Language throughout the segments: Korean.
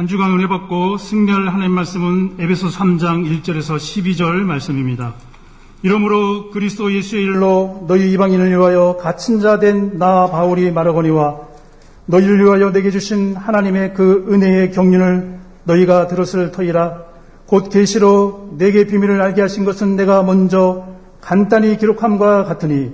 한 주간 은혜 받고 승리할 하나님 말씀은 에베소 3장 1절에서 12절 말씀입니다. 이러므로 그리스도 예수의 일로 너희 이방인을 위하여 갇힌 자 된 나 바울이 말하거니와 너희를 위하여 내게 주신 하나님의 그 은혜의 경륜을 너희가 들었을 터이라 곧 계시로 내게 비밀을 알게 하신 것은 내가 먼저 간단히 기록함과 같으니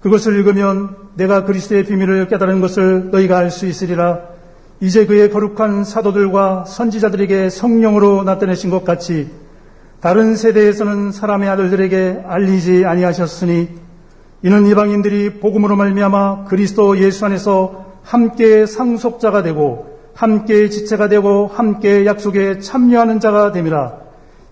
그것을 읽으면 내가 그리스도의 비밀을 깨달은 것을 너희가 알 수 있으리라 이제 그의 거룩한 사도들과 선지자들에게 성령으로 나타내신 것 같이 다른 세대에서는 사람의 아들들에게 알리지 아니하셨으니 이는 이방인들이 복음으로 말미암아 그리스도 예수 안에서 함께 상속자가 되고 함께 지체가 되고 함께 약속에 참여하는 자가 됨이라.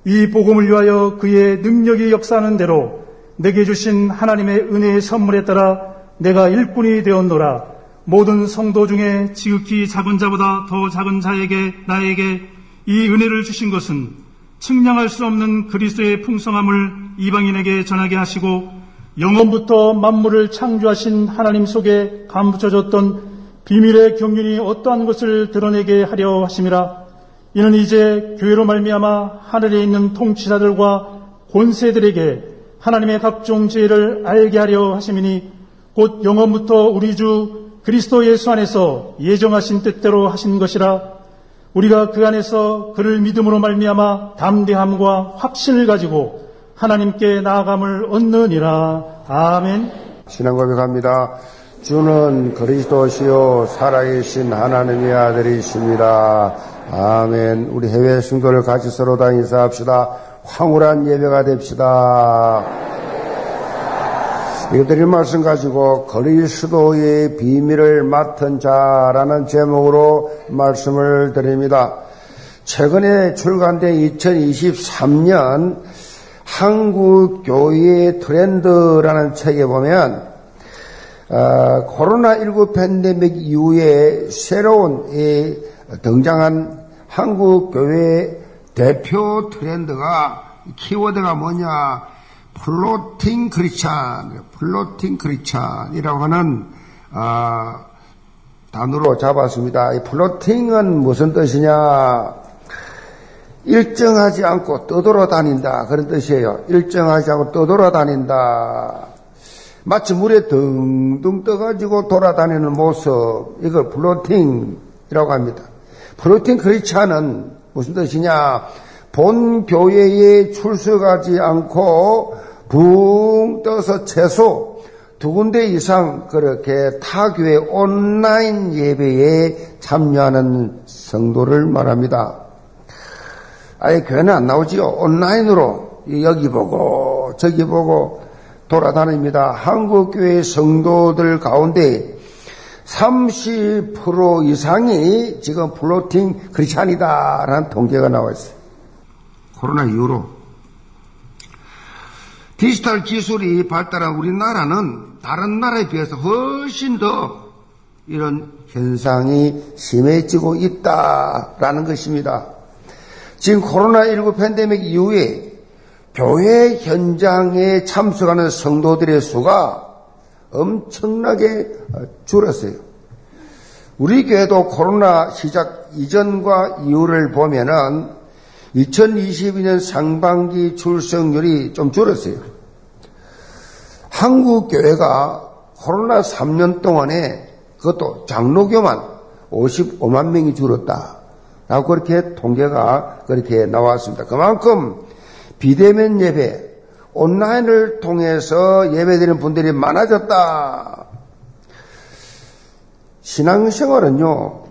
이 복음을 위하여 그의 능력이 역사하는 대로 내게 주신 하나님의 은혜의 선물에 따라 내가 일꾼이 되었노라 모든 성도 중에 지극히 작은 자보다 더 작은 자에게 나에게 이 은혜를 주신 것은 측량할 수 없는 그리스도의 풍성함을 이방인에게 전하게 하시고 영원부터 만물을 창조하신 하나님 속에 감붙여졌던 비밀의 경륜이 어떠한 것을 드러내게 하려 하심이라. 이는 이제 교회로 말미암아 하늘에 있는 통치자들과 권세들에게 하나님의 각종 지혜를 알게 하려 하심이니 곧 영원부터 우리 주 그리스도 예수 안에서 예정하신 뜻대로 하신 것이라 우리가 그 안에서 그를 믿음으로 말미암아 담대함과 확신을 가지고 하나님께 나아감을 얻느니라 아멘. 신앙 고백합니다. 주는 그리스도시요 살아계신 하나님의 아들이십니다. 아멘. 우리 해외 승도를 같이 서로 다 인사합시다. 황홀한 예배가 됩시다. 이것들이 말씀 가지고 그리스도의 비밀을 맡은 자라는 제목으로 말씀을 드립니다. 최근에 출간된 2023년 한국 교회의 트렌드라는 책에 보면 어, 코로나19 팬데믹 이후에 새로운 등장한 한국 교회 대표 트렌드가 키워드가 뭐냐? floating Christian, floating Christian이라고 하는 어, 단어로 잡았습니다. 이 floating은 무슨 뜻이냐? 일정하지 않고 떠돌아다닌다 그런 뜻이에요. 일정하지 않고 떠돌아다닌다. 마치 물에 둥둥 떠가지고 돌아다니는 모습 이걸 floating이라고 합니다. 플로팅 크리찬은 무슨 뜻이냐? 본 교회에 출석하지 않고 붕 떠서 최소 두 군데 이상 그렇게 타교회 온라인 예배에 참여하는 성도를 말합니다. 아예 교회는 안 나오지요. 온라인으로 여기 보고 저기 보고 돌아다닙니다. 한국교회 성도들 가운데 30% 이상이 지금 플로팅 크리스찬이다라는 통계가 나와 있어요. 코로나 이후로 디지털 기술이 발달한 우리나라는 다른 나라에 비해서 훨씬 더 이런 현상이 심해지고 있다라는 것입니다. 지금 코로나19 팬데믹 이후에 교회 현장에 참석하는 성도들의 수가 엄청나게 줄었어요. 우리 교회도 코로나 시작 이전과 이후를 보면은 2022년 상반기 출석률이 좀 줄었어요. 한국 교회가 코로나 3년 동안에 그것도 장로교만 55만 명이 줄었다. 라고 그렇게 통계가 그렇게 나왔습니다. 그만큼 비대면 예배, 온라인을 통해서 예배드리는 분들이 많아졌다. 신앙생활은요,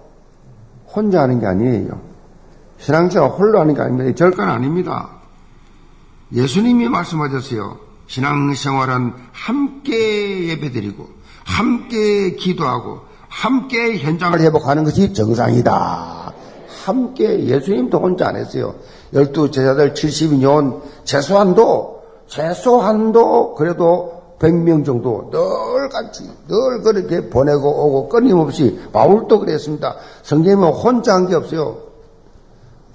혼자 하는 게 아니에요. 신앙생활 홀로 하는 게 아닙니다. 절간 아닙니다. 예수님이 말씀하셨어요. 신앙생활은 함께 예배드리고, 함께 기도하고, 함께 현장을 회복하는 것이 정상이다. 함께 예수님도 혼자 안 했어요. 열두 제자들 70년 최소한도 최소한도 그래도 100명 정도 늘 같이 늘 그렇게 보내고 오고 끊임없이 바울도 그랬습니다. 성경은 혼자 한 게 없어요.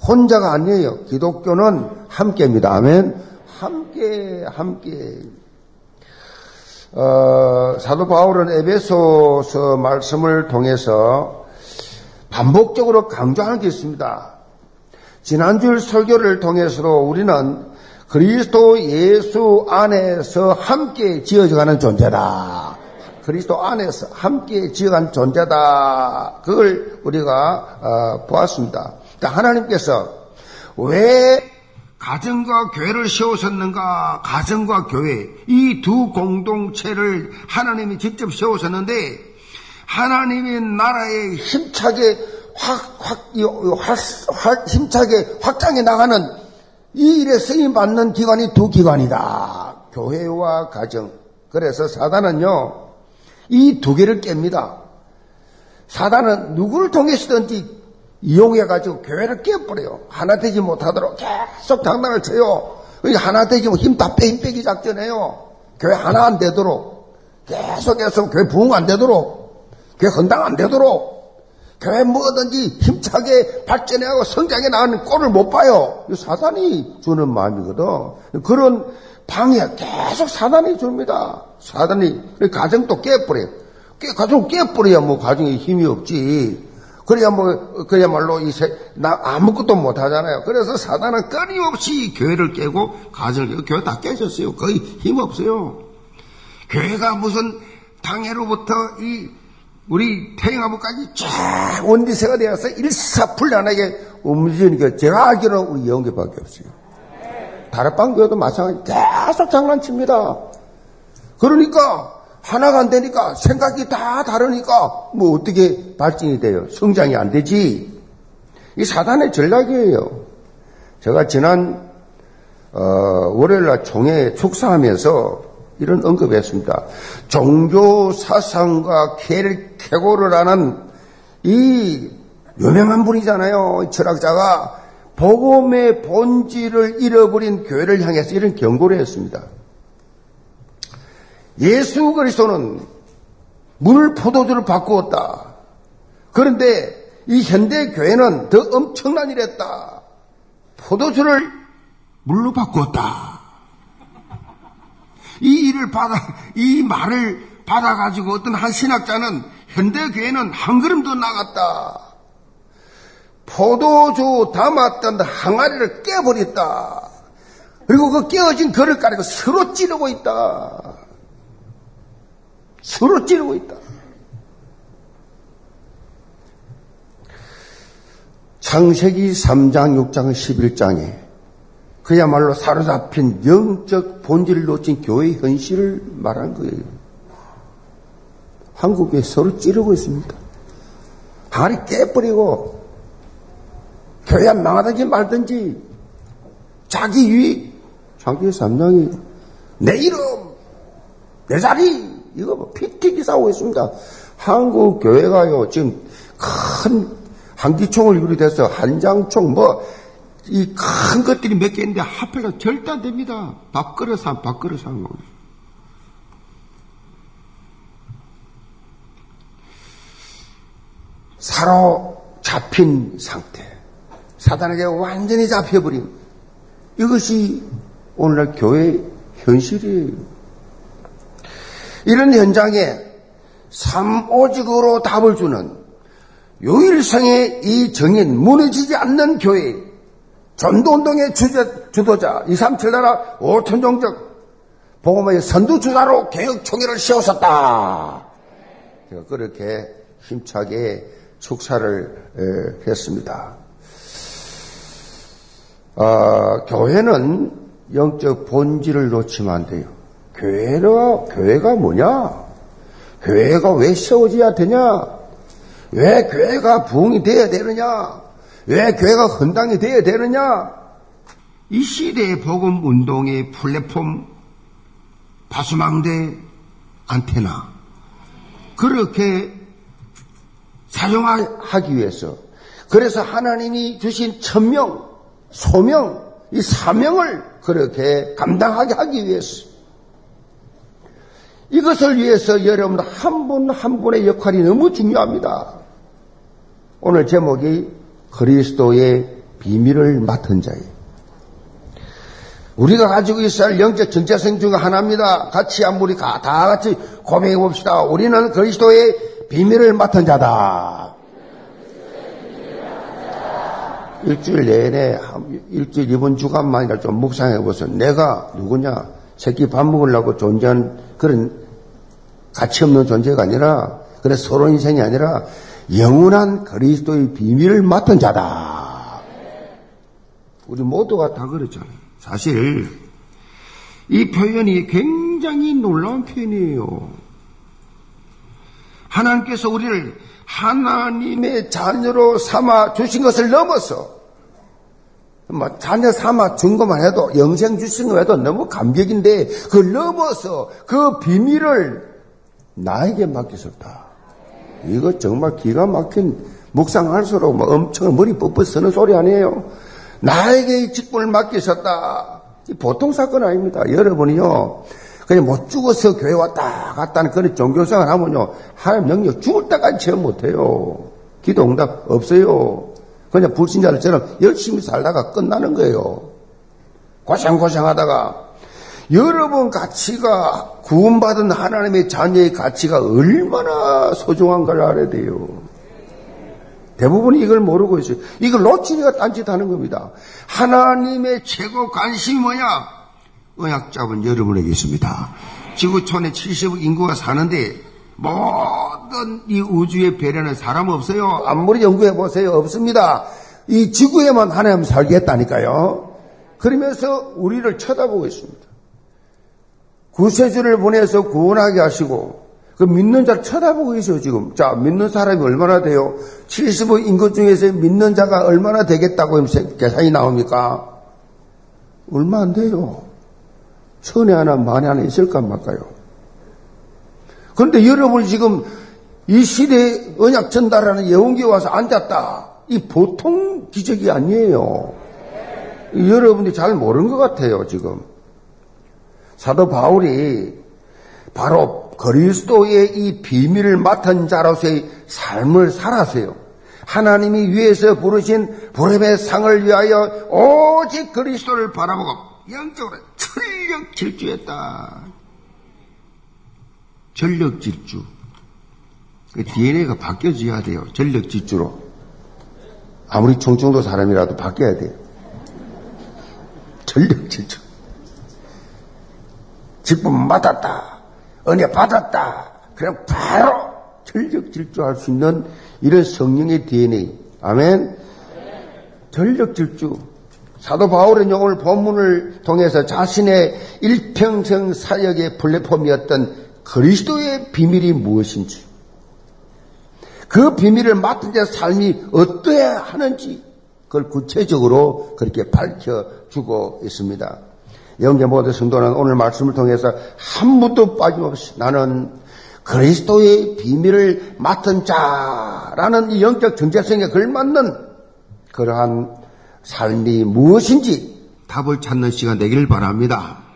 혼자가 아니에요. 기독교는 함께입니다. 아멘. 함께 함께 어, 사도 바울은 에베소서 말씀을 통해서 반복적으로 강조하는 게 있습니다. 지난주 설교를 통해서도 우리는 그리스도 예수 안에서 함께 지어져가는 존재다. 그리스도 안에서 함께 지어간 존재다. 그걸 우리가 어, 보았습니다. 그러니까 하나님께서 왜 가정과 교회를 세우셨는가? 가정과 교회 이 두 공동체를 하나님이 직접 세우셨는데 하나님의 나라에 힘차게 확, 확, 확, 확 힘차게 확장해 나가는 이 일에 쓰임 받는 기관이 두 기관이다. 교회와 가정. 그래서 사단은요 이 두 개를 깹니다. 사단은 누구를 통해서든지 이용해가지고 교회를 깨버려요. 하나 되지 못하도록 계속 장난을 쳐요. 하나 되지 못, 힘다 빼, 힘 빼기 작전해요. 교회 하나 안 되도록. 계속해서 교회 부흥 안 되도록. 교회 헌당 안 되도록. 교회 뭐든지 힘차게 발전해하고 성장해 나가는 꼴을 못 봐요. 사단이 주는 마음이거든. 그런 방해 계속 사단이 줍니다. 사단이, 가정도 깨버려요. 깨, 가정 깨버려야 뭐 가정에 힘이 없지. 그래야 뭐, 그야말로 이 세, 나 아무것도 못 하잖아요. 그래서 사단은 끊임없이 교회를 깨고 가정을 교회 다 깨졌어요. 거의 힘 없어요. 교회가 무슨 당해로부터 이 우리 태영아부까지 쫙 원리세가 되어서 일사불란하게 움직이니까 제가 알기로는 우리 영계밖에 없어요. 다락방 교회도 마찬가지 계속 장난칩니다. 그러니까 하나가 안 되니까 생각이 다 다르니까 뭐 어떻게 발전이 돼요? 성장이 안 되지. 이 사단의 전략이에요. 제가 지난 어, 월요일날 총회 축사하면서 이런 언급했습니다. 종교 사상과 쾌고를 하는 이 유명한 분이잖아요. 철학자가 복음의 본질을 잃어버린 교회를 향해서 이런 경고를 했습니다. 예수 그리스도는 물 포도주를 바꾸었다. 그런데 이 현대 교회는 더 엄청난 일 했다. 포도주를 물로 바꾸었다. 이 일을 받아, 이 말을 받아 가지고 어떤 한 신학자는 현대 교회는 한 걸음 더 나갔다. 포도주 담았던 항아리를 깨버렸다. 그리고 그 깨어진 그릇 가지고 서로 찌르고 있다. 서로 찌르고 있다. 창세기 3장, 6장, 11장에 그야말로 사로잡힌 영적 본질을 놓친 교회의 현실을 말한 거예요. 한국에 서로 찌르고 있습니다. 항아리 깨버리고 교회 안 망하든지 말든지 자기 유익, 창세기 3장이 내 이름, 내 자리, 이거 뭐 피튀기 싸우고 있습니다. 한국 교회가요, 지금 큰 한기총을 유리돼서 한장총 뭐, 이 큰 것들이 몇 개 있는데 합해서 절대 안 됩니다. 밥그릇 한, 밥그릇 한 거. 사로잡힌 상태. 사단에게 완전히 잡혀버린 이것이 오늘날 교회 현실이에요. 이런 현장에 삼오직으로 답을 주는 유일성의 이 정인 무너지지 않는 교회 전도운동의 주도자 237나라 5천 종적 복음의 선두주자로 개혁총회를 세웠었다. 그렇게 힘차게 축사를 했습니다. 어, 교회는 영적 본질을 놓치면 안 돼요. 교회가, 교회가 뭐냐? 교회가 왜 세워져야 되냐? 왜 교회가 부흥이 되어야 되느냐? 왜 교회가 헌당이 되어야 되느냐? 이 시대의 복음 운동의 플랫폼, 바수망대, 안테나, 그렇게 사용하기 위해서, 그래서 하나님이 주신 천명, 소명, 이 사명을 그렇게 감당하게 하기 위해서, 이것을 위해서 여러분 한분한 분의 역할이 너무 중요합니다. 오늘 제목이 그리스도의 비밀을 맡은 자예요. 우리가 가지고 있어야 할 영적 정체성 중 하나입니다. 같이 우리 다 같이 고백해 봅시다. 우리는 그리스도의 비밀을 맡은 자다. 일주일 내내, 일주일 이번 주간만이라 좀 묵상해 보세요. 내가 누구냐? 새끼 밥 먹으려고 존재한 그런 가치 없는 존재가 아니라, 그래 서로 인생이 아니라, 영원한 그리스도의 비밀을 맡은 자다. 우리 모두가 다 그렇잖아요. 사실, 이 표현이 굉장히 놀라운 표현이에요. 하나님께서 우리를 하나님의 자녀로 삼아 주신 것을 넘어서 뭐 자녀 삼아 준 것만 해도 영생 주신 거 해도 너무 감격인데 그걸 넘어서 그 비밀을 나에게 맡기셨다. 이거 정말 기가 막힌 묵상할수록 뭐 엄청 머리 뻣뻣 서는 소리 아니에요. 나에게 이 직분을 맡기셨다. 보통 사건 아닙니다. 여러분이요. 그냥 못 죽어서 교회 왔다 갔다는 그런 종교생활 하면요. 하나님 능력 죽을 때까지 체험 못해요. 기도 응답 없어요. 그냥 불신자들처럼 열심히 살다가 끝나는 거예요. 고생고생 하다가 여러분 가치가 구원받은 하나님의 자녀의 가치가 얼마나 소중한 걸 알아야 돼요. 대부분이 이걸 모르고 있어요. 이걸 놓치니까 딴짓하는 겁니다. 하나님의 최고 관심이 뭐냐? 의학자분 여러분에게 있습니다. 지구촌에 70억 인구가 사는데 모든 이 우주의 배려는 사람 없어요. 아무리 연구해 보세요. 없습니다. 이 지구에만 하나님 살겠다니까요. 그러면서 우리를 쳐다보고 있습니다. 구세주를 보내서 구원하게 하시고 그 믿는 자를 쳐다보고 있어요, 지금. 자, 믿는 사람이 얼마나 돼요? 70억 인구 중에서 믿는 자가 얼마나 되겠다고 계산이 나옵니까? 얼마 안 돼요. 천에 하나, 만에 하나 있을까 말까요? 그런데 여러분이 지금 이 시대에 언약 전달하는 예언기 와서 앉았다. 이 보통 기적이 아니에요. 여러분이 잘 모르는 것 같아요, 지금. 사도 바울이 바로 그리스도의 이 비밀을 맡은 자로서의 삶을 살았어요. 하나님이 위에서 부르신 부름의 상을 위하여 오직 그리스도를 바라보고 영적으로 전력 질주했다. 전력 질주. DNA가 그 바뀌어져야 돼요. 전력 질주로. 아무리 총정도 사람이라도 바뀌어야 돼요. 전력 질주. 직분 받았다. 은혜 받았다. 그럼 바로 전력 질주할 수 있는 이런 성령의 DNA. 아멘. 전력 질주. 사도 바울은 오늘 본문을 통해서 자신의 일평생 사역의 플랫폼이었던 그리스도의 비밀이 무엇인지, 그 비밀을 맡은 자 삶이 어떠해야 하는지, 그걸 구체적으로 그렇게 밝혀주고 있습니다. 영계 모든 성도는 오늘 말씀을 통해서 한 분도 빠짐없이 나는 그리스도의 비밀을 맡은 자라는 이 영적 정체성에 걸맞는 그러한 삶이 무엇인지 답을 찾는 시간 되기를 바랍니다.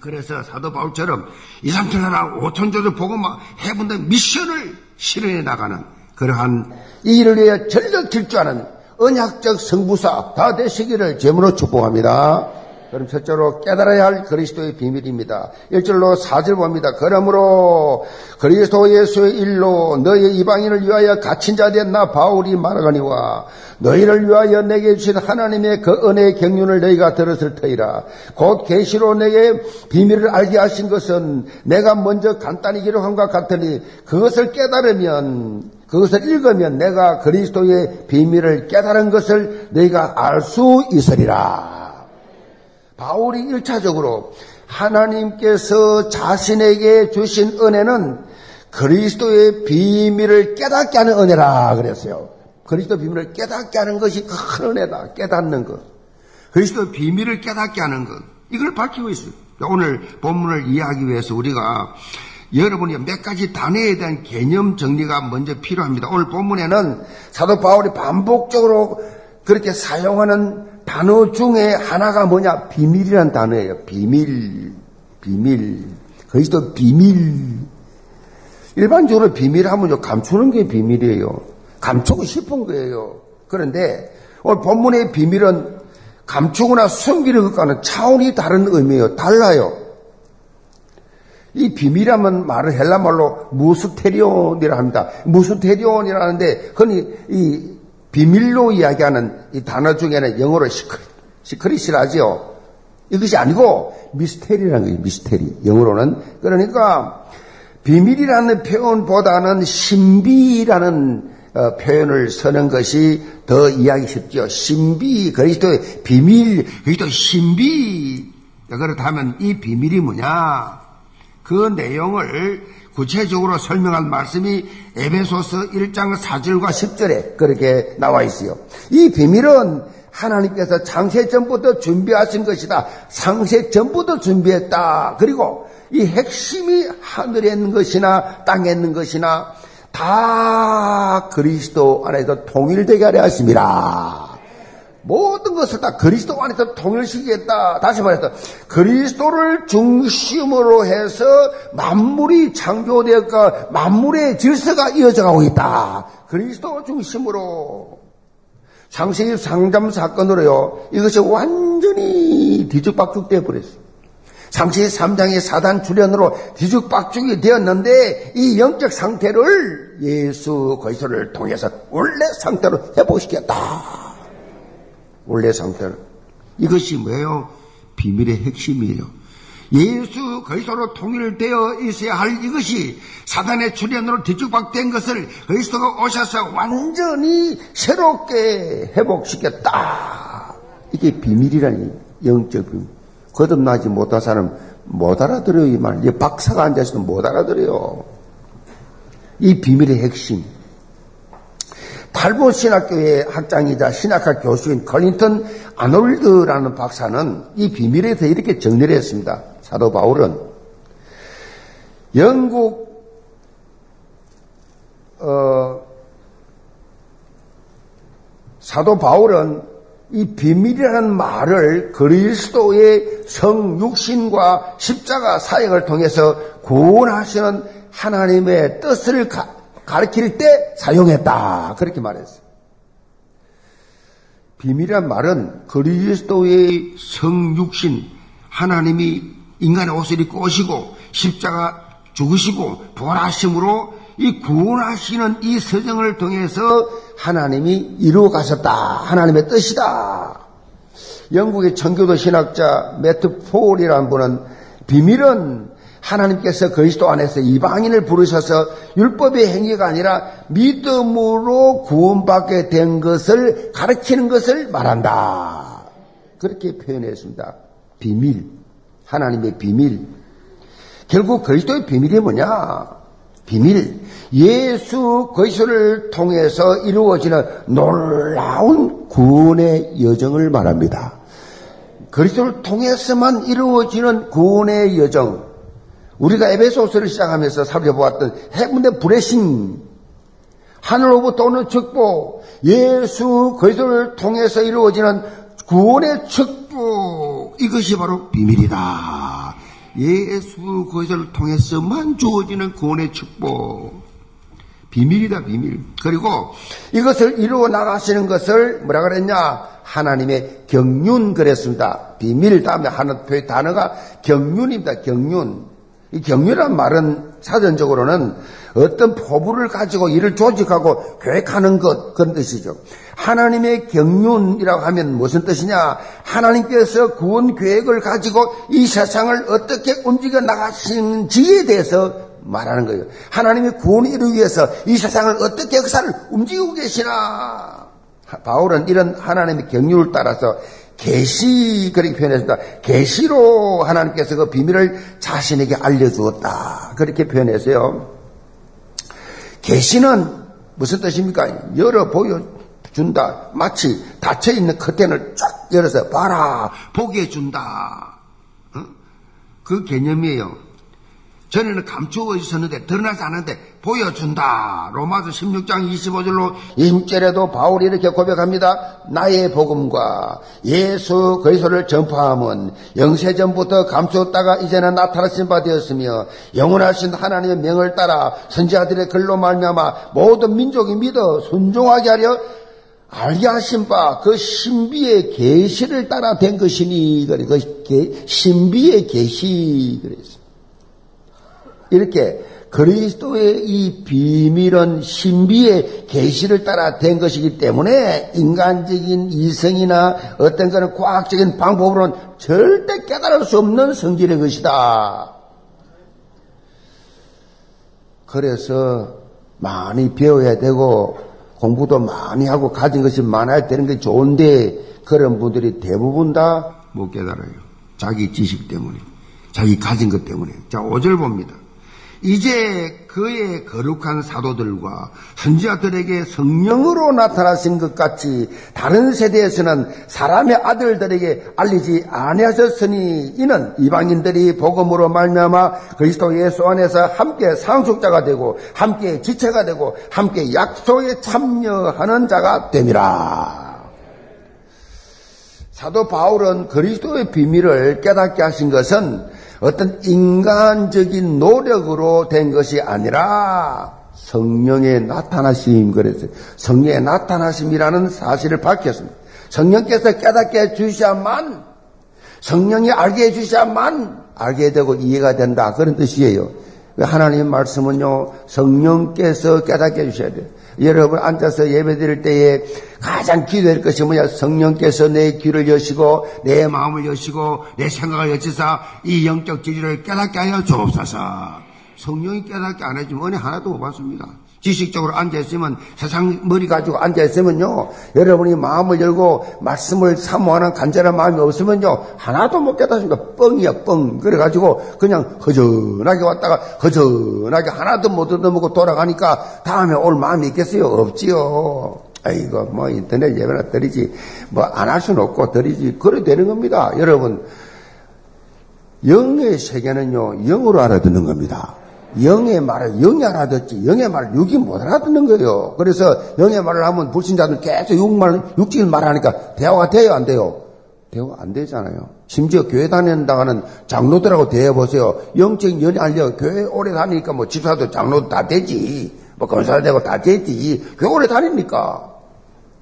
그래서 사도 바울처럼 2, 3천 나라 5천조를 보고 막 해본다 미션을 실현해 나가는 그러한 이 일을 위해 전력 질주하는 언약적 성부사 다 되시기를 제물로 축복합니다. 그럼 첫째로 깨달아야 할 그리스도의 비밀입니다. 1절로 4절 봅니다. 그러므로 그리스도 예수의 일로 너희 이방인을 위하여 갇힌 자 된 나 바울이 말하거니와 너희를 위하여 내게 주신 하나님의 그 은혜의 경륜을 너희가 들었을 터이라. 곧 계시로 내게 비밀을 알게 하신 것은 내가 먼저 간단히 기록한 것 같으니 그것을 깨달으면 그것을 읽으면 내가 그리스도의 비밀을 깨달은 것을 너희가 알 수 있으리라. 바울이 1차적으로 하나님께서 자신에게 주신 은혜는 그리스도의 비밀을 깨닫게 하는 은혜라 그랬어요. 그리스도 비밀을 깨닫게 하는 것이 큰 은혜다. 깨닫는 것. 그리스도 비밀을 깨닫게 하는 것. 이걸 밝히고 있어요. 오늘 본문을 이해하기 위해서 우리가 여러분이 몇 가지 단어에 대한 개념 정리가 먼저 필요합니다. 오늘 본문에는 사도 바울이 반복적으로 그렇게 사용하는 단어 중에 하나가 뭐냐? 비밀이란 단어예요. 비밀. 비밀. 그리스도 비밀. 일반적으로 비밀하면요, 감추는 게 비밀이에요. 감추고 싶은 거예요. 그런데 오늘 본문의 비밀은 감추거나 숨기는 것과는 차원이 다른 의미예요. 달라요. 이 비밀이라는 말을 헬라말로 μυστήριον이라 합니다. μυστήριον이라는데 흔히 이 비밀로 이야기하는 이 단어 중에는 영어로 secret, secret이라지요. 이것이 아니고 mystery라는 거예요. mystery. 영어로는 그러니까 비밀이라는 표현보다는 신비라는 어, 표현을 쓰는 것이 더 이해하기 쉽죠. 신비, 그리스도의 비밀, 그리스도 신비. 그렇다면 이 비밀이 뭐냐? 그 내용을 구체적으로 설명한 말씀이 에베소서 1장 4절과 10절에 그렇게 나와 있어요. 이 비밀은 하나님께서 창세 전부터 준비하신 것이다. 상세 전부터 준비했다. 그리고 이 핵심이 하늘에 있는 것이나 땅에 있는 것이나 다 그리스도 안에서 통일되게 하려 하십니다. 모든 것을 다 그리스도 안에서 통일시키겠다. 다시 말해서 그리스도를 중심으로 해서 만물이 창조되었고 만물의 질서가 이어져 가고 있다. 그리스도 중심으로 창세기 상담 사건으로요. 이것이 완전히 뒤죽박죽되어 버렸어요. 창세기 3장의 사단 출현으로 뒤죽박죽이 되었는데 이 영적 상태를 예수 그리스도를 통해서 원래 상태로 회복시켰다. 원래 상태를. 이것이 뭐예요? 비밀의 핵심이에요. 예수 그리스도로 통일되어 있어야 할 이것이 사단의 출현으로 뒤죽박된 것을 그리스도가 오셔서 완전히 새롭게 회복시켰다. 이게 비밀이라니 영적 비밀. 거듭나지 못한 사람 못 알아들어요 이 말. 이 박사가 앉아서도 못 알아들어요. 이 비밀의 핵심. 탈보 신학교의 학장이자 신학학 교수인 컬린턴 아놀드라는 박사는 이 비밀에 대해 이렇게 정리를 했습니다. 사도 바울은 영국 어, 사도 바울은 이 비밀이라는 말을 그리스도의 성육신과 십자가 사역을 통해서 구원하시는 하나님의 뜻을 가, 가르칠 때 사용했다. 그렇게 말했어요. 비밀이란 말은 그리스도의 성육신, 하나님이 인간의 옷을 입고 오시고 십자가 죽으시고 부활하심으로 이 구원하시는 이 서정을 통해서 하나님이 이루어 가셨다. 하나님의 뜻이다. 영국의 청교도 신학자 매트 폴이라는 분은 비밀은 하나님께서 그리스도 안에서 이방인을 부르셔서 율법의 행위가 아니라 믿음으로 구원받게 된 것을 가르치는 것을 말한다. 그렇게 표현했습니다. 비밀. 하나님의 비밀. 결국 그리스도의 비밀이 뭐냐? 비밀. 예수 그리스도를 통해서 이루어지는 놀라운 구원의 여정을 말합니다. 그리스도를 통해서만 이루어지는 구원의 여정. 우리가 에베소서를 시작하면서 살펴보았던 해군의 브레싱, 하늘로부터 오는 축복, 예수 그리스도를 통해서 이루어지는 구원의 축복, 이것이 바로 비밀이다. 예수 그리스도를 통해서만 주어지는 구원의 축복. 비밀이다, 비밀. 그리고 이것을 이루어 나가시는 것을 뭐라 그랬냐? 하나님의 경륜 그랬습니다. 비밀 다음에 하는 표의 단어가 경륜입니다, 경륜. 이 경륜이란 말은 사전적으로는 어떤 포부를 가지고 일을 조직하고 계획하는 것 그런 뜻이죠. 하나님의 경륜이라고 하면 무슨 뜻이냐? 하나님께서 구원 계획을 가지고 이 세상을 어떻게 움직여 나가시는지에 대해서 말하는 거예요. 하나님의 구원을 이루기 위해서 이 세상을 어떻게 역사를 움직이고 계시나? 바울은 이런 하나님의 경륜을 따라서 계시 그렇게 표현했습니다. 계시로 하나님께서 그 비밀을 자신에게 알려주었다. 그렇게 표현했어요. 계시는 무슨 뜻입니까? 열어 보여준다. 마치 닫혀 있는 커튼을 쫙 열어서 봐라 보게 해준다. 어? 그 개념이에요. 전에는 감추어 있었는데 드러나지 않는데 보여준다. 로마서 16장 25절로 20절에도 바울이 이렇게 고백합니다. 나의 복음과 예수 그리스도를 전파함은 영세 전부터 감추었다가 이제는 나타나신 바 되었으며 영원하신 하나님의 명을 따라 선지자들의 글로 말미암아 모든 민족이 믿어 순종하게 하려 알게 하신 바 그 신비의 계시를 따라 된 것이니 그래 그 신비의 계시 그랬어. 이렇게 그리스도의 이 비밀은 신비의 계시를 따라 된 것이기 때문에 인간적인 이성이나 어떤 그런 과학적인 방법으로는 절대 깨달을 수 없는 성질의 것이다. 그래서 많이 배워야 되고 공부도 많이 하고 가진 것이 많아야 되는 게 좋은데 그런 분들이 대부분 다 못 깨달아요. 자기 지식 때문에, 자기 가진 것 때문에. 자, 5절 봅니다. 이제 그의 거룩한 사도들과 선지자들에게 성령으로 나타나신 것 같이 다른 세대에서는 사람의 아들들에게 알리지 아니하셨으니 이는 이방인들이 복음으로 말미암아 그리스도 예수 안에서 함께 상속자가 되고 함께 지체가 되고 함께 약속에 참여하는 자가 됨이라. 사도 바울은 그리스도의 비밀을 깨닫게 하신 것은 어떤 인간적인 노력으로 된 것이 아니라 성령의 나타나심 그랬어요. 성령의 나타나심이라는 사실을 밝혔습니다. 성령께서 깨닫게 해주셔야만 성령이 알게 해주셔야만 알게 되고 이해가 된다 그런 뜻이에요. 하나님 말씀은요 성령께서 깨닫게 해주셔야 돼요. 여러분 앉아서 예배 드릴 때에 가장 기도할 것이 뭐냐? 성령께서 내 귀를 여시고 내 마음을 여시고 내 생각을 여시사 이 영적 지리를 깨닫게 하여 주옵소서. 성령이 깨닫게 안 해주면 은혜 하나도 못 받습니다. 지식적으로 앉아있으면 세상 머리 가지고 앉아있으면요 여러분이 마음을 열고 말씀을 사모하는 간절한 마음이 없으면요 하나도 못 깨닫습니다. 뻥이야 뻥. 그래가지고 그냥 허전하게 왔다가 허전하게 하나도 못 얻어먹고 돌아가니까 다음에 올 마음이 있겠어요? 없지요. 아이고 뭐 인터넷 예배나 드리지 뭐 안 할 수는 없고 드리지. 그래 되는 겁니다. 여러분 영의 세계는요 영으로 알아듣는 겁니다 영의 말을 영이 알아듣지 영의 말을 육이 못 알아듣는 거예요. 그래서 영의 말을 하면 불신자들 계속 육말 육질 말하니까 대화가 돼요 안 돼요? 대화 안 되잖아요. 심지어 교회 다닌다가는 장로들하고 대해 보세요. 영적인 연이 알려 교회 오래 다니니까 뭐 집사도 장로도 다 되지. 뭐 건설되고 다 되지. 교회 오래 다니니까.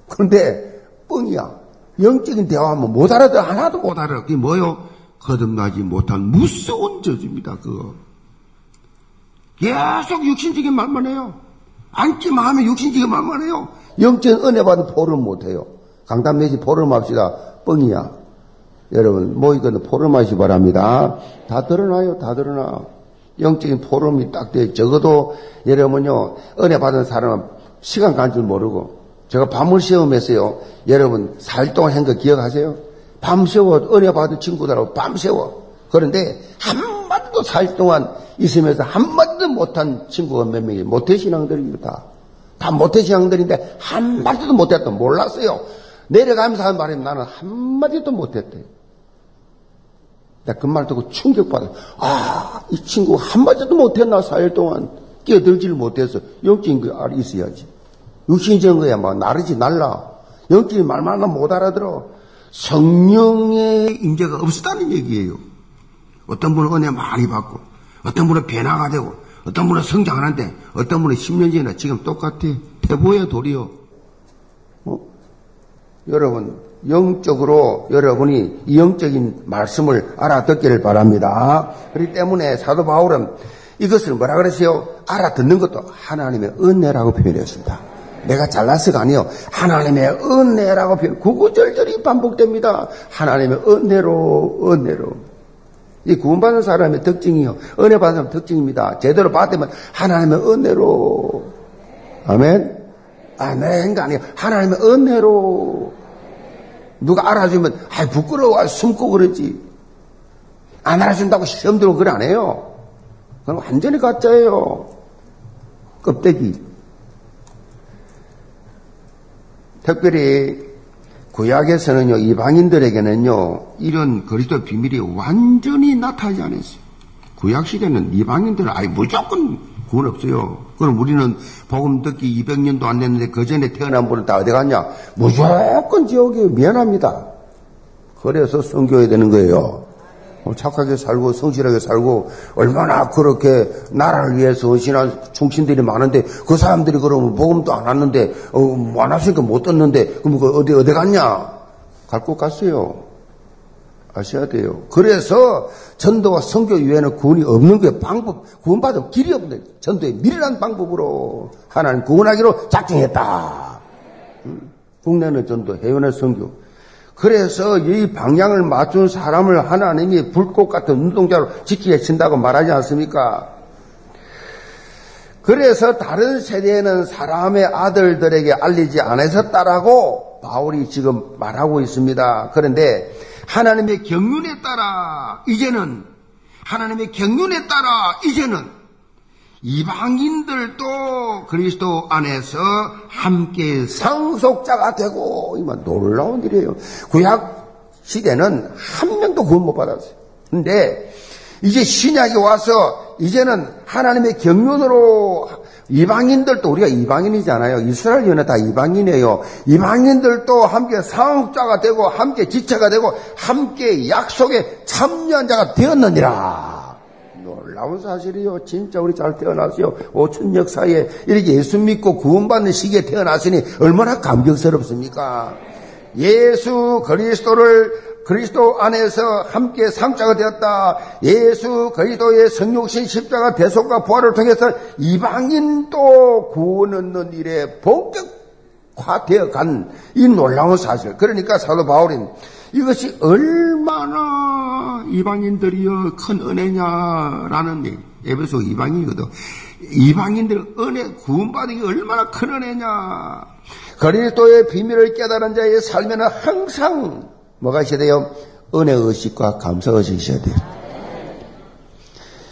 그런데 뻥이야. 영적인 대화하면 못 알아듣 하나도 못 알아. 그게 뭐요? 거듭나지 못한 무서운 저주입니다. 그거. 계속 육신적인 말만 해요. 앉지 마음에 육신적인 말만 해요. 영적 은혜 받은 포럼 못해요. 강단 내지 포럼 합시다. 뻥이야. 여러분, 뭐 이거는 포럼 하시 바랍니다. 다 드러나요. 다 드러나. 영적인 포럼이 딱 돼. 적어도 여러분요, 은혜 받은 사람은 시간 간 줄 모르고, 제가 밤을 시험했어요. 여러분, 4일 동안 한 거 기억하세요? 밤새워, 은혜 받은 친구들하고 밤새워. 그런데 한마디도 4일 동안 있으면서 한마디도 못한 친구가 몇 명이 모태 신앙들입니다. 다 모태 신앙들인데 한 마디도 못했다. 몰랐어요. 내려가면서 한 말이 나는 한 마디도 못했대. 내가 그 말 듣고 충격받아. 아, 이 친구 한 마디도 못했나, 4일 동안. 끼어들지를 못해서. 영적인 거 알, 있어야지. 육신적인 거야, 뭐, 나르지, 날라. 영적인 말만 못 알아들어. 성령의 임재가 없었다는 얘기예요. 어떤 분은 은혜 많이 받고, 어떤 분은 변화가 되고, 어떤 분은 성장하는데, 어떤 분은 10년 전이나 지금 똑같아. 태보의 돌이요. 어? 여러분, 영적으로 여러분이 영적인 말씀을 알아듣기를 바랍니다. 그렇기 때문에 사도 바울은 이것을 뭐라 그랬어요? 알아듣는 것도 하나님의 은혜라고 표현했습니다. 내가 잘났어가 아니요. 하나님의 은혜라고 표현, 구구절절히 반복됩니다. 하나님의 은혜로, 은혜로. 이 구원받는 사람의 특징이요. 은혜 받는 사람의 특징입니다. 제대로 받으면 하나님의 은혜로. 아멘? 아멘가 아니에요. 하나님의 은혜로. 누가 알아주면, 아 부끄러워. 숨고 그러지. 안 알아준다고 시험 들고 그래 안 해요. 그건 완전히 가짜예요. 껍데기. 특별히 구약에서는요, 이방인들에게는요, 이런 그리스도 비밀이 완전히 나타나지 않았어요. 구약 시대는 이방인들은 아예 무조건 구원 없어요. 그럼 우리는 복음 듣기 200년도 안 됐는데 그 전에 태어난 분은 다 어디 갔냐? 무조건 지옥에 미안합니다. 그래서 성교해야 되는 거예요. 어, 착하게 살고 성실하게 살고 얼마나 그렇게 나라를 위해서 신한 충신들이 많은데 그 사람들이 그러면 복음도 안 왔는데 어, 뭐안 왔으니까 못 듣는데 그럼 그 어디 어디 갔냐? 갈 곳 갔어요. 아셔야 돼요. 그래서 전도와 성교 이외에는 구원이 없는 거예요. 방법, 구원받은 길이 없는 전도의 미련한 방법으로 하나님 구원하기로 작정했다. 국내는 전도, 해외는 성교. 그래서 이 방향을 맞춘 사람을 하나님이 불꽃 같은 운동자로 지키게 친다고 말하지 않습니까? 그래서 다른 세대에는 사람의 아들들에게 알리지 않으셨다라고 바울이 지금 말하고 있습니다. 그런데 하나님의 경륜에 따라 이제는 하나님의 경륜에 따라 이제는 이방인들도 그리스도 안에서 함께 상속자가 되고 이만 놀라운 일이에요. 구약 시대는 한 명도 구원 못 받았어요. 근데 이제 신약이 와서 이제는 하나님의 경륜으로 이방인들도 우리가 이방인이잖아요. 이스라엘 연에 다 이방인이에요. 이방인들도 함께 상속자가 되고 함께 지체가 되고 함께 약속에 참여한 자가 되었느니라. 놀라운 사실이요. 진짜 우리 잘 태어났어요. 오천 역사에 이렇게 예수 믿고 구원받는 시기에 태어났으니 얼마나 감격스럽습니까? 예수 그리스도를 그리스도 안에서 함께 상자가 되었다. 예수 그리스도의 성육신 십자가 대속과 부활을 통해서 이방인도 구원 얻는 일에 본격화되어 간 이 놀라운 사실. 그러니까 사도 바울은 이것이 얼마나 이방인들이여 큰 은혜냐라는 에베소 이방인이거든. 이방인들 은혜 구원받은 게 얼마나 큰 은혜냐. 그리스도의 비밀을 깨달은 자의 삶에는 항상 뭐가 있어야 돼요? 은혜 의식과 감사 의식이 있어야 돼요.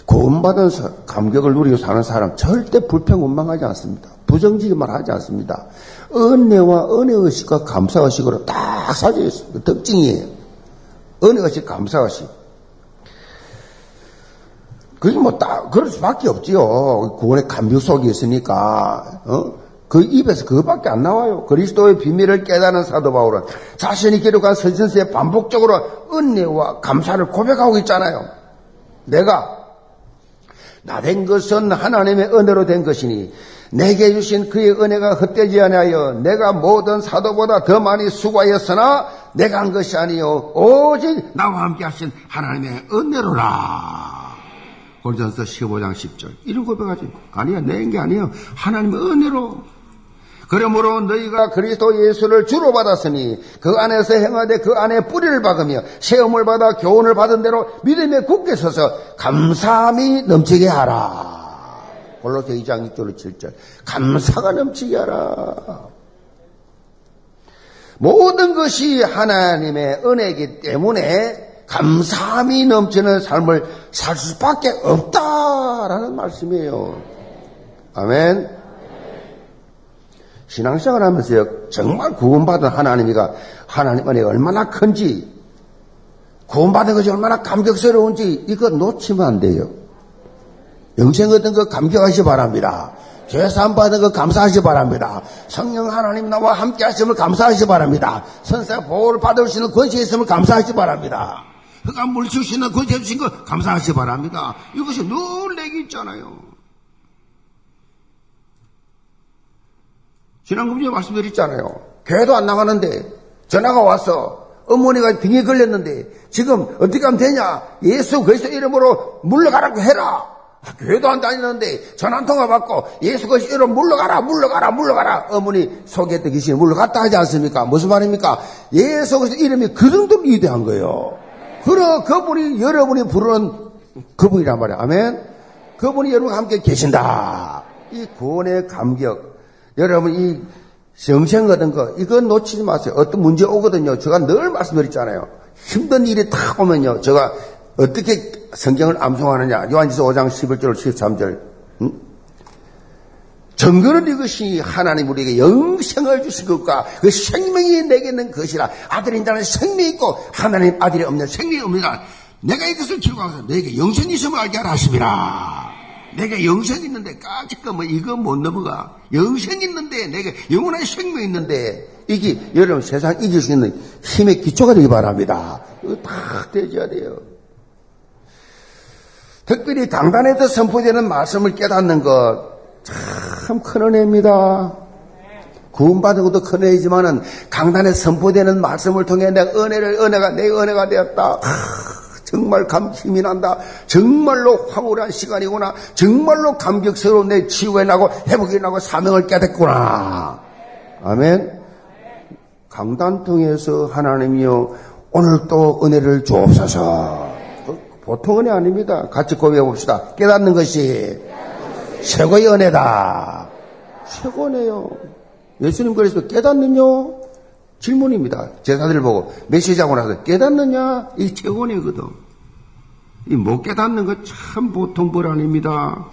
구원받은 감격을 누리고 사는 사람 절대 불평 원망하지 않습니다. 부정지기만 하지 않습니다. 은혜와 은혜 의식과 감사 의식으로 딱 사져 있습니다. 그 특징이에요. 은혜 의식, 감사 의식. 그게 뭐 딱, 그럴 수밖에 없지요. 구원의 감격 속에 있으니까, 어? 그 입에서 그것밖에 안 나와요. 그리스도의 비밀을 깨닫는 사도 바울은 자신이 기록한 선전서에 반복적으로 은혜와 감사를 고백하고 있잖아요. 내가 나 된 것은 하나님의 은혜로 된 것이니 내게 주신 그의 은혜가 헛되지 아니하여 내가 모든 사도보다 더 많이 수고하였으나 내가 한 것이 아니요. 오직 나와 함께 하신 하나님의 은혜로라. 골전서 15장 10절. 이런 고백하지 아니야 내게 아니에요. 하나님의 은혜로. 그러므로 너희가 그리스도 예수를 주로 받았으니 그 안에서 행하되 그 안에 뿌리를 박으며 시험을 받아 교훈을 받은 대로 믿음에 굳게 서서 감사함이 넘치게 하라. 골로새 2장 6절 7절 감사가 넘치게 하라. 모든 것이 하나님의 은혜이기 때문에 감사함이 넘치는 삶을 살 수밖에 없다라는 말씀이에요. 아멘. 신앙생활 하면서 정말 구원받은 하나님이가 하나님 은혜가 얼마나 큰지 구원받은 것이 얼마나 감격스러운지 이거 놓치면 안 돼요. 영생 얻은 거 감격하시 기 바랍니다. 죄산 받은 거 감사하시 기 바랍니다. 성령 하나님 나와 함께 하심을 감사하시 기 바랍니다. 선사 보호를 받으시는 권세 있음을 감사하시 기 바랍니다. 흑암 물 주시는 권세 주신 거 감사하시 기 바랍니다. 이것이 늘 내게 있잖아요. 지난금주에 말씀드렸잖아요. 교회도 안 나가는데 전화가 와서 어머니가 병에 걸렸는데 지금 어떻게 하면 되냐? 예수 그리스도 이름으로 물러가라고 해라. 아, 교회도 안 다니는데 전화 한 통화 받고 예수 그리스도 이름 물러가라 물러가라 물러가라 어머니 소개했던 귀신이 물러갔다 하지 않습니까? 무슨 말입니까? 예수 그리스도 이름이 그 정도로 위대한 거예요. 그러 그분이 여러분이 부르는 그분이란 말이야. 아멘. 그분이 여러분과 함께 계신다. 이 구원의 감격. 여러분 이 영생 얻은 거 이건 놓치지 마세요. 어떤 문제 오거든요. 제가 늘 말씀드렸잖아요. 힘든 일이 탁 오면요. 제가 어떻게 성경을 암송하느냐. 요한지서 5장 11절 13절. 응? 정거는 이것이 하나님 우리에게 영생을 주신 것과 그 생명이 내게 있는 것이라 아들인 자는 생명이 있고 하나님 아들이 없는 생명이 없느라 내가 이것을 기록하서 내게 영생이 있음을 알게 하라 하십니다. 내가 영생 있는데 까짓거 뭐 이거 못 넘어가. 영생 있는데 내가 영원한 생명 있는데 이게 여러분 세상 이길 수 있는 힘의 기초가 되기 바랍니다. 이거 다 되져야 돼요. 특별히 당단에서 선포되는 말씀을 깨닫는 것 참 큰 은혜입니다. 구원받은 것도 큰 은혜이지만은 강단에 선포되는 말씀을 통해 내 은혜를 은혜가 내 은혜가 되었다. 아, 정말 감 힘이 난다. 정말로 황홀한 시간이구나. 정말로 감격스러운 내 치유에 나고 회복이 나고 사명을 깨닫구나. 아멘. 강단 통해서 하나님이여 오늘 또 은혜를 주옵소서. 보통 은혜 아닙니다. 같이 고백해 봅시다. 깨닫는 것이 최고의 은혜다. 최고네요. 예수님 그래서 깨닫느냐? 질문입니다. 제자들 보고 메시지하고 나서 깨닫느냐? 이 최고네거든. 이 못 깨닫는 거 참 보통 벌 아닙니다.